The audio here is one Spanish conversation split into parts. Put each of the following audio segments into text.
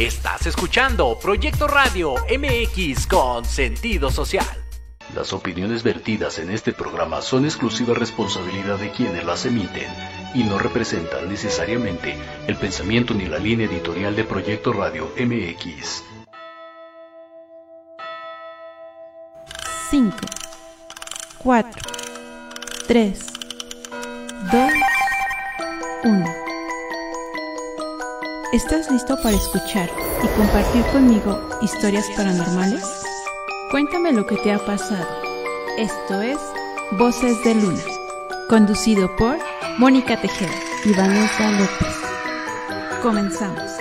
Estás escuchando Proyecto Radio MX con sentido social. Las opiniones vertidas en este programa son exclusiva responsabilidad de quienes las emiten y no representan necesariamente el pensamiento ni la línea editorial de Proyecto Radio MX. 5, 4, 3, 2, 1. ¿Estás listo para escuchar y compartir conmigo historias paranormales? Cuéntame lo que te ha pasado. Esto es Voces de Luna, conducido por Mónica Tejeda y Vanessa López. Comenzamos.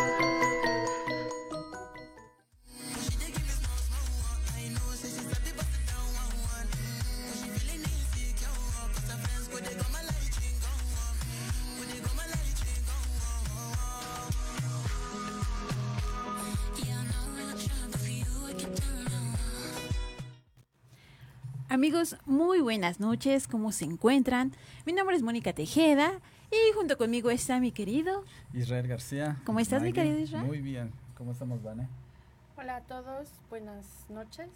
Amigos, muy buenas noches, ¿cómo se encuentran? Mi nombre es Mónica Tejeda y junto conmigo está mi querido Israel García. ¿Cómo estás, mi querido Israel? Muy bien. ¿Cómo estamos, Vane? Hola a todos, buenas noches.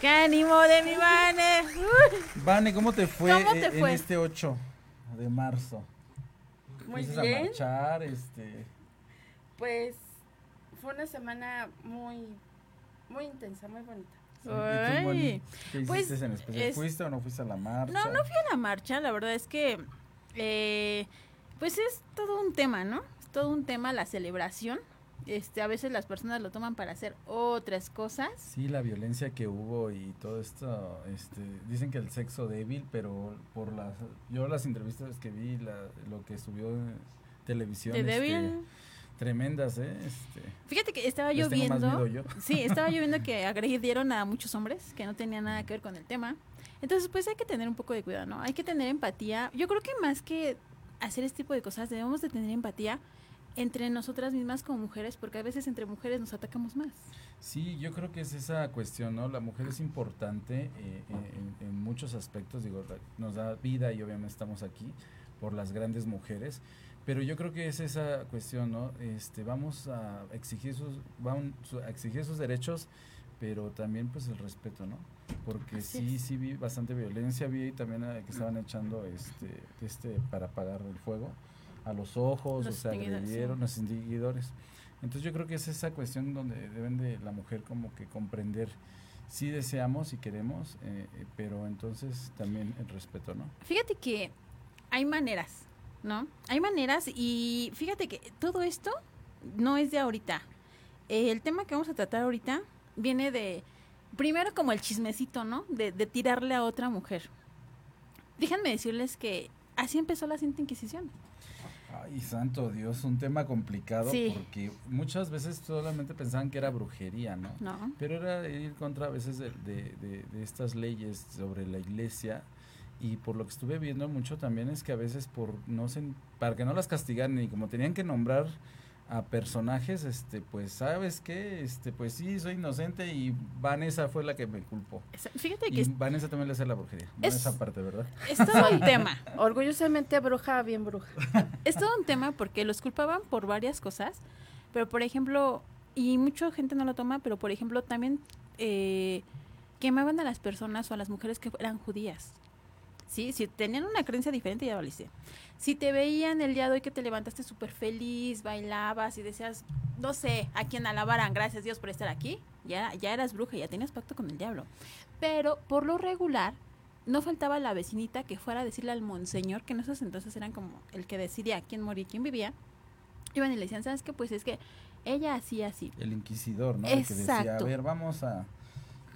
¡Qué ánimo de mi Vane! Vane, ¿cómo te fue, ¿Cómo eh, te en fue? este 8 de marzo? Muy bien. a marchar, este... Pues fue una semana muy, muy intensa, muy bonita. Sí, ¿y tú, Ay, Moni? ¿Qué pues, en especial? es- ¿Fuiste o no fuiste a la marcha? No, no fui a la marcha, la verdad es que, eh, pues es todo un tema, ¿no? Es todo un tema la celebración. Este, a veces las personas lo toman para hacer otras cosas. Sí, la violencia que hubo y todo esto, este, dicen que el sexo débil, pero por las, yo las entrevistas que vi, la- lo que subió en televisión, De este, débil. Tremendas, ¿eh? Este, Fíjate que estaba lloviendo. miedo yo. Sí, estaba lloviendo que agredieron a muchos hombres que no tenían nada que ver con el tema. Entonces, pues hay que tener un poco de cuidado, ¿no? Hay que tener empatía. Yo creo que más que hacer este tipo de cosas, debemos de tener empatía entre nosotras mismas como mujeres, porque a veces entre mujeres nos atacamos más. Sí, yo creo que es esa cuestión, ¿no? La mujer es importante eh, en, en muchos aspectos, digo, nos da vida y obviamente estamos aquí por las grandes mujeres, pero yo creo que es esa cuestión, ¿no? Este, vamos a exigir sus, vamos a exigir sus derechos, pero también pues el respeto, ¿no? Porque Así sí, es. sí vi bastante violencia, vi también que estaban echando este, este para apagar el fuego a los ojos, Los o sea, sí. agredieron los extinguidores. Entonces yo creo que es esa cuestión donde deben de la mujer como que comprender si deseamos y queremos, eh, eh, pero entonces también el respeto, ¿no? Fíjate que hay maneras, ¿no? Hay maneras y fíjate que todo esto no es de ahorita. El tema que vamos a tratar ahorita viene de, primero como el chismecito, ¿no? De, de tirarle a otra mujer. Déjenme decirles que así empezó la Santa Inquisición. Ay, santo Dios, un tema complicado Sí. porque muchas veces solamente pensaban que era brujería, ¿no? ¿no? Pero era ir contra a veces de, de- de- de estas leyes sobre la iglesia y por lo que estuve viendo mucho también es que a veces por no se, para que no las castigaran y como tenían que nombrar a personajes, este, pues sabes qué, este, pues sí soy inocente y Vanessa fue la que me culpó. Fíjate que Y es, Vanessa también le hace la brujería. Es- Vanessa parte, ¿verdad? es todo un tema. Orgullosamente bruja, bien bruja. Es todo un tema porque los culpaban por varias cosas, pero por ejemplo, y mucha gente no lo toma, pero por ejemplo también eh, quemaban a las personas o a las mujeres que eran judías. ¿Sí? Si tenían una creencia diferente, ya lo hice. Si te veían el día de hoy que te levantaste súper feliz, bailabas y decías, no sé, a quien alabaran, gracias Dios por estar aquí, ya, ya eras bruja, ya tenías pacto con el diablo. Pero por lo regular, no faltaba la vecinita que fuera a decirle al monseñor, que en esos entonces eran como el que decidía quién moría y quién vivía, iban y le decían, ¿sabes qué? Pues es que ella hacía así. El inquisidor, ¿no? El que decía, a Exacto. ver, vamos a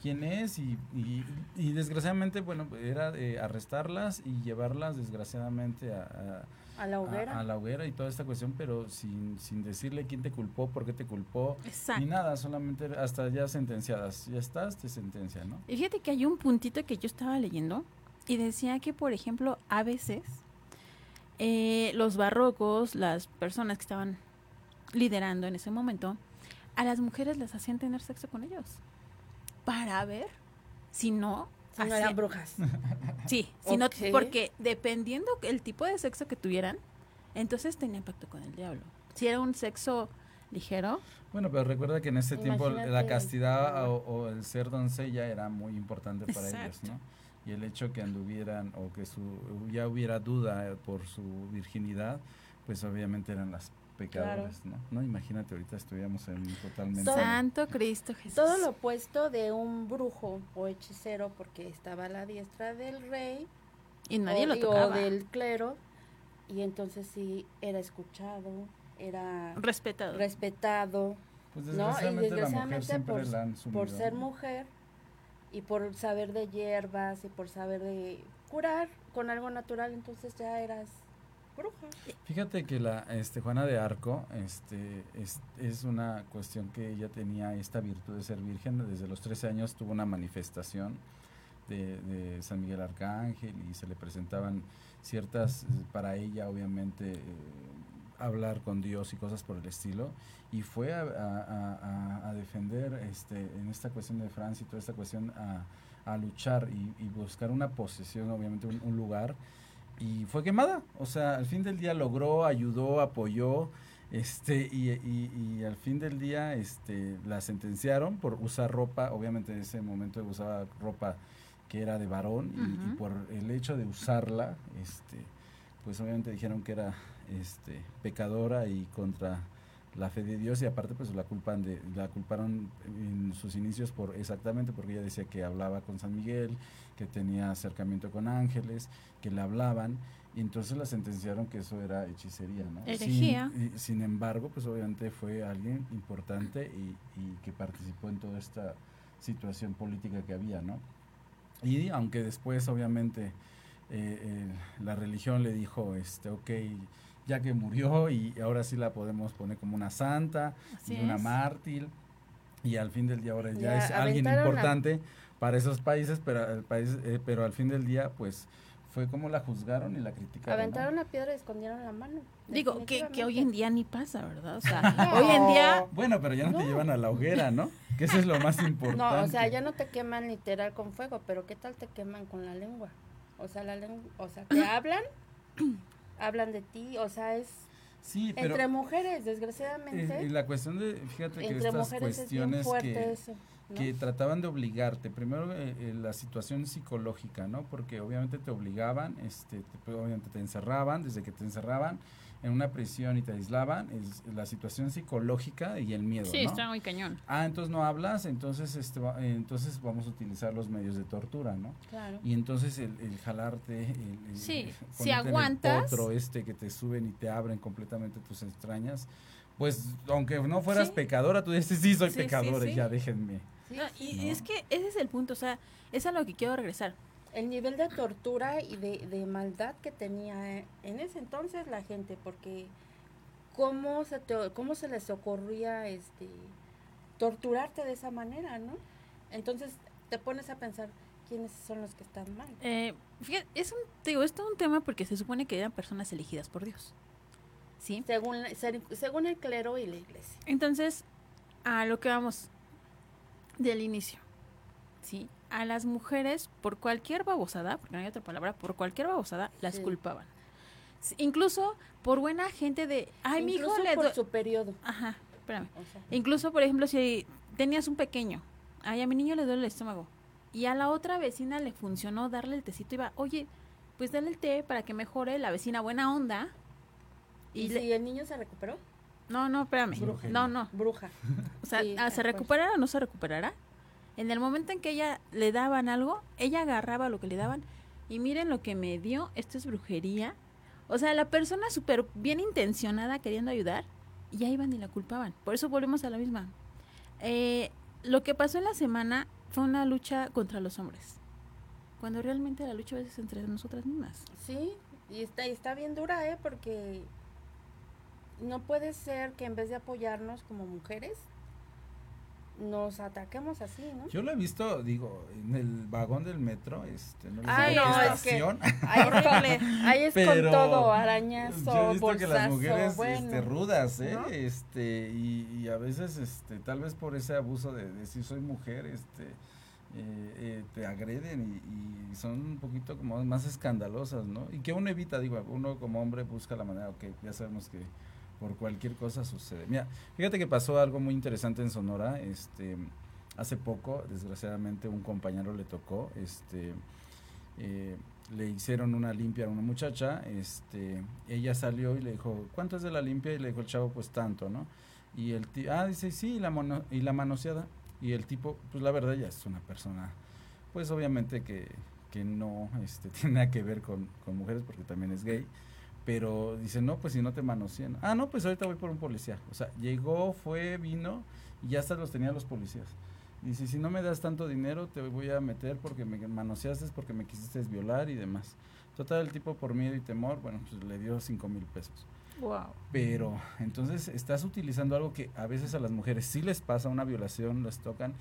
quién es y, y, y desgraciadamente, bueno, era eh, arrestarlas y llevarlas desgraciadamente a, a- A la hoguera. A, la hoguera y toda esta cuestión, pero sin, sin decirle quién te culpó, por qué te culpó, Exacto. ni nada, solamente hasta ya sentenciadas. Ya estás, te sentencia, ¿no? Y fíjate que hay un puntito que yo estaba leyendo y decía que, por ejemplo, a veces eh, los barrocos, las personas que estaban liderando en ese momento, a las mujeres les hacían tener sexo con ellos para ver si no... Si no eran brujas. Sí, sino porque dependiendo el tipo de sexo que tuvieran, entonces tenían pacto con el diablo. Si era un sexo ligero. Bueno, pero recuerda que en ese tiempo la castidad o, o el ser doncella era muy importante para ellos, Exacto. ¿no? Y el hecho que anduvieran o que su, ya hubiera duda por su virginidad, pues obviamente eran las pecadoras, ¿no? No, imagínate, ahorita estuviéramos en totalmente... Todo- Santo Cristo Jesús. Todo lo opuesto de un brujo o hechicero, porque estaba a la diestra del rey y nadie o, lo tocaba. o del clero, y entonces sí era escuchado, era Respetado. respetado, Pues ¿no? Y desgraciadamente, la mujer por, la han por ser ¿no? mujer y por saber de hierbas y por saber de curar con algo natural, entonces ya eras bruja. Fíjate que la este Juana de Arco este es, es una cuestión que ella tenía esta virtud de ser virgen. Desde los 13 años tuvo una manifestación de, de San Miguel Arcángel y se le presentaban ciertas para ella obviamente eh, hablar con Dios y cosas por el estilo. Y fue a, a- a- a defender este en esta cuestión de Francia y toda esta cuestión a, a luchar y, y buscar una posesión obviamente un- un lugar y fue quemada. O sea, al fin del día logró, ayudó, apoyó, este, y, y- y al fin del día, este, la sentenciaron por usar ropa, obviamente en ese momento usaba ropa que era de varón, y- por el hecho de usarla, este, pues obviamente dijeron que era este, pecadora y contra la fe de Dios y aparte pues la culpan de la culparon en sus inicios por exactamente porque ella decía que hablaba con San Miguel, que tenía acercamiento con ángeles, que le hablaban y entonces la sentenciaron que eso era hechicería, ¿no? Herejía. Sin, y- sin embargo, pues obviamente fue alguien importante y, y que participó en toda esta situación política que había, ¿no? Y aunque después obviamente eh, eh, la religión le dijo, este, ok, ya que murió y ahora sí la podemos poner como una santa Así y una es. mártir y al fin del día ahora ya, Ya es alguien importante para esos países, pero el país, eh, pero al fin del día pues fue como la juzgaron y la criticaron. ¿no? Aventaron la piedra y escondieron la mano. Digo, que, que hoy en día ni pasa, ¿verdad? O sea, No. hoy en día Bueno, pero ya no, te No. llevan a la hoguera, ¿no? Que eso es lo más importante. No, o sea, ya no te queman literal con fuego, pero ¿qué tal te queman con la lengua? O sea, la lengua, o sea, te hablan, hablan de ti, o sea, es Sí, pero entre mujeres, eh, desgraciadamente, y la cuestión de, fíjate que estas es cuestiones fuerte que, eso. ¿no? que trataban de obligarte. Primero eh, eh, la situación psicológica, ¿no? Porque obviamente te obligaban, este, te- obviamente te encerraban, desde que te encerraban en una prisión y te aislaban, es la situación psicológica y el miedo, sí, ¿no? está muy cañón. Ah, entonces no hablas, entonces este, eh, entonces vamos a utilizar los medios de tortura, ¿no? Claro. Y entonces el, el jalarte, el, el- Sí, si aguantas. potro este que te suben y te abren completamente tus entrañas, pues aunque no fueras Sí. pecadora, tú dices, sí, soy Sí, pecadora, sí. ya déjenme. Sí, No, y ¿no? es que ese es el punto, o sea, es a lo que quiero regresar. El nivel de tortura y de, de maldad que tenía eh, en ese entonces la gente, porque cómo se te, cómo se les ocurría este torturarte de esa manera, ¿no? Entonces te pones a pensar quiénes son los que están mal. Eh, fíjate, es un, te digo, es todo un tema porque se supone que eran personas elegidas por Dios. ¿Sí? Según, según el clero y la iglesia. Entonces, a lo que vamos del inicio, ¿sí? A las mujeres, por cualquier babosada, porque no hay otra palabra, por cualquier babosada, las Sí. culpaban. Incluso por buena gente de, ay, mi hijo le por do-". su periodo. Ajá, espérame. o sea, Incluso, por ejemplo, si tenías un pequeño, ay, a mi niño le duele el estómago, y a la otra vecina le funcionó darle el tecito, iba, oye, pues dale el té para que mejore, la vecina buena onda. ¿Y, Y le- si el niño se recuperó? No, no, espérame. Brujería. No, no. Bruja. O sea, Sí, ¿se recuperará o no se recuperará? En el momento en que ella le daban algo, ella agarraba lo que le daban y miren lo que me dio, esto es brujería. O sea, la persona súper bien intencionada queriendo ayudar ya iban y la culpaban. Por eso volvemos a la misma. Eh, lo que pasó en la semana fue una lucha contra los hombres. Cuando realmente la lucha a veces es entre nosotras mismas. Sí, y está, y está bien dura, ¿eh? Porque no puede ser que en vez de apoyarnos como mujeres, nos ataquemos así, ¿no? Yo lo he visto, digo, en el vagón del metro, este, no les Ay, digo no, es que- Ahí es con, ahí es con todo, arañazo, yo he visto que las mujeres bueno. este, rudas, ¿eh? ¿no? Este, y, y a veces, este, tal vez por ese abuso de decir soy mujer, este, eh, eh, te agreden y, y son un poquito como más escandalosas, ¿no? Y que uno evita, digo, uno como hombre busca la manera, ok, ya sabemos que por cualquier cosa sucede. Mira, fíjate que pasó algo muy interesante en Sonora, este, hace poco, desgraciadamente un compañero le tocó, este, eh, le hicieron una limpia a una muchacha, este, ella salió y le dijo, ¿cuánto es de la limpia? Y le dijo el chavo, pues tanto, ¿no? Y el ah, dice, sí, y la, mono, y la manoseada. Y el tipo, pues la verdad ya es una persona, pues obviamente que, que no este, tiene nada que ver con, con mujeres porque también es gay. Pero dice, no, pues si no te manosean. Ah, no, pues ahorita voy por un policía. O sea, llegó, fue, vino y ya hasta los tenía los policías. Dice, si no me das tanto dinero, te voy a meter porque me manoseaste, porque me quisiste violar y demás. Total, el tipo por miedo y temor, bueno, pues le dio cinco mil pesos. Wow. Pero entonces estás utilizando algo que a veces a las mujeres sí les pasa, una violación, les tocan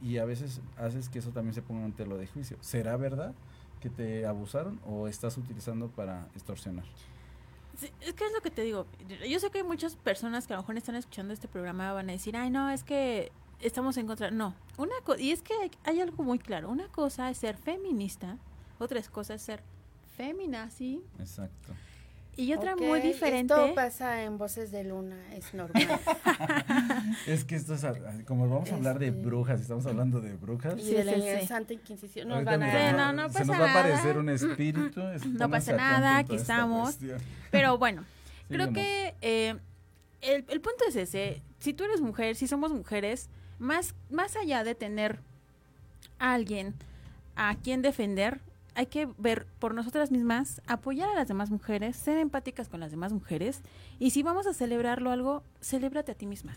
y a veces haces que eso también se ponga ante lo de juicio. ¿Será verdad que te abusaron o estás utilizando para extorsionar? Sí, es que es lo que te digo. Yo sé que hay muchas personas que a lo mejor están escuchando este programa van a decir, ay, no, es que estamos en contra. No, una y es que hay, hay, algo muy claro. Una cosa es ser feminista, otra cosa es ser feminazi. Exacto. Y otra muy diferente. Esto pasa en Voces de Luna, es normal. es que esto es, como vamos a hablar de Este. brujas, estamos hablando de brujas. Y de la Sí. Santa Inquisición. Nos van a- Sí, no, no se pasa nos va a nada. aparecer un espíritu. No pasa nada, aquí estamos. Pero bueno, creo que eh, el, el punto es ese. Si tú eres mujer, si somos mujeres, más, más allá de tener a alguien a quien defender, hay que ver por nosotras mismas, apoyar a las demás mujeres, ser empáticas con las demás mujeres. Y si vamos a celebrarlo algo, celébrate a ti misma.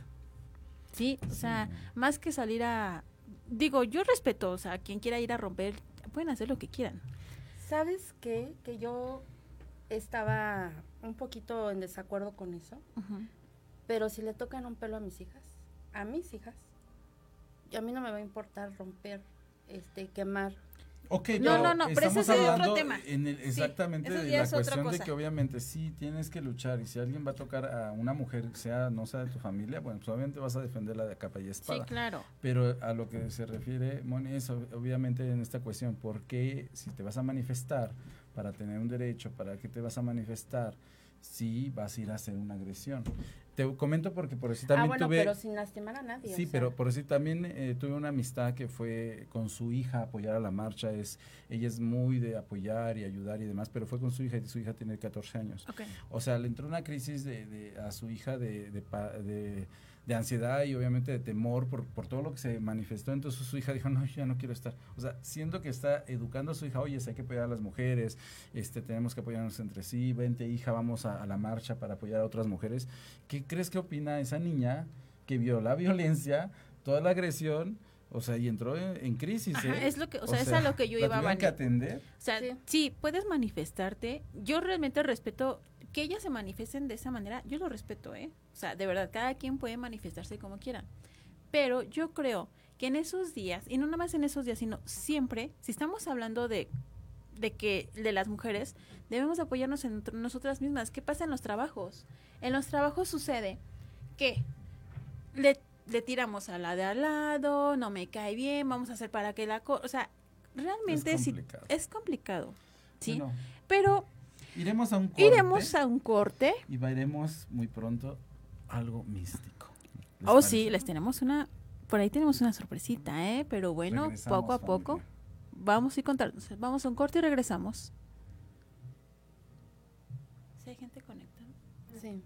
¿Sí? O sea, más que salir a... Digo, yo respeto, o sea, quien quiera ir a romper, pueden hacer lo que quieran. ¿Sabes qué? Que yo estaba un poquito en desacuerdo con eso. Pero si le tocan un pelo a mis hijas, a mis hijas, a mí no me va a importar romper, este, quemar. Ok, No, pero no, no, pero ese estamos es otro hablando tema. en el- exactamente de la cuestión de que obviamente sí tienes que luchar y si alguien va a tocar a una mujer, sea no sea de tu familia, bueno, pues obviamente vas a defenderla de capa y Sí, espada. claro. Pero a lo que se refiere, Moni, es ob- obviamente en esta cuestión, ¿por qué si te vas a manifestar para tener un derecho, para qué te vas a manifestar si vas a ir a hacer una agresión? Te comento porque por eso también ah, bueno, tuve... pero sin lastimar a nadie. Sí, o sea, pero por decir también eh, tuve una amistad que fue con su hija a apoyar a la marcha. Es, ella es muy de apoyar y ayudar y demás, pero fue con su hija y su hija tiene 14 años. Ok. O sea, le entró una crisis de, de- a su hija de, de, de- de ansiedad y obviamente de temor por, por todo lo que se manifestó. Entonces su hija dijo, no, yo ya no quiero estar. O sea, siendo que está educando a su hija, oye, hay que apoyar a las mujeres, este, tenemos que apoyarnos entre sí, vente hija, vamos a, a la marcha para apoyar a otras mujeres. ¿Qué crees que opina esa niña que vio la violencia, toda la agresión? O sea, y entró en, en crisis. Ajá, ¿eh? es lo que, o sea, es a lo que yo iba a que atender. O sea, Sí. sí. puedes manifestarte. Yo realmente respeto que ellas se manifiesten de esa manera. Yo lo respeto, ¿eh? O sea, de verdad, cada quien puede manifestarse como quiera. Pero yo creo que en esos días, y no nada más en esos días, sino siempre, si estamos hablando de, de que de las mujeres, debemos apoyarnos entre nosotras mismas. ¿Qué pasa en los trabajos? En los trabajos sucede que le, le tiramos a la de al lado, no me cae bien, vamos a hacer para que la... co- o sea, realmente Es complicado. es complicado, ¿sí? Bueno, Pero iremos a un corte. iremos a un corte. Y veremos muy pronto algo místico. ¿Les Oh, parece? sí, les tenemos una... Por ahí tenemos una sorpresita, ¿eh? Pero bueno, Regresamos, poco a poco. Vamos a ir contando. Vamos a un corte y regresamos. Si hay gente conectada. Sí.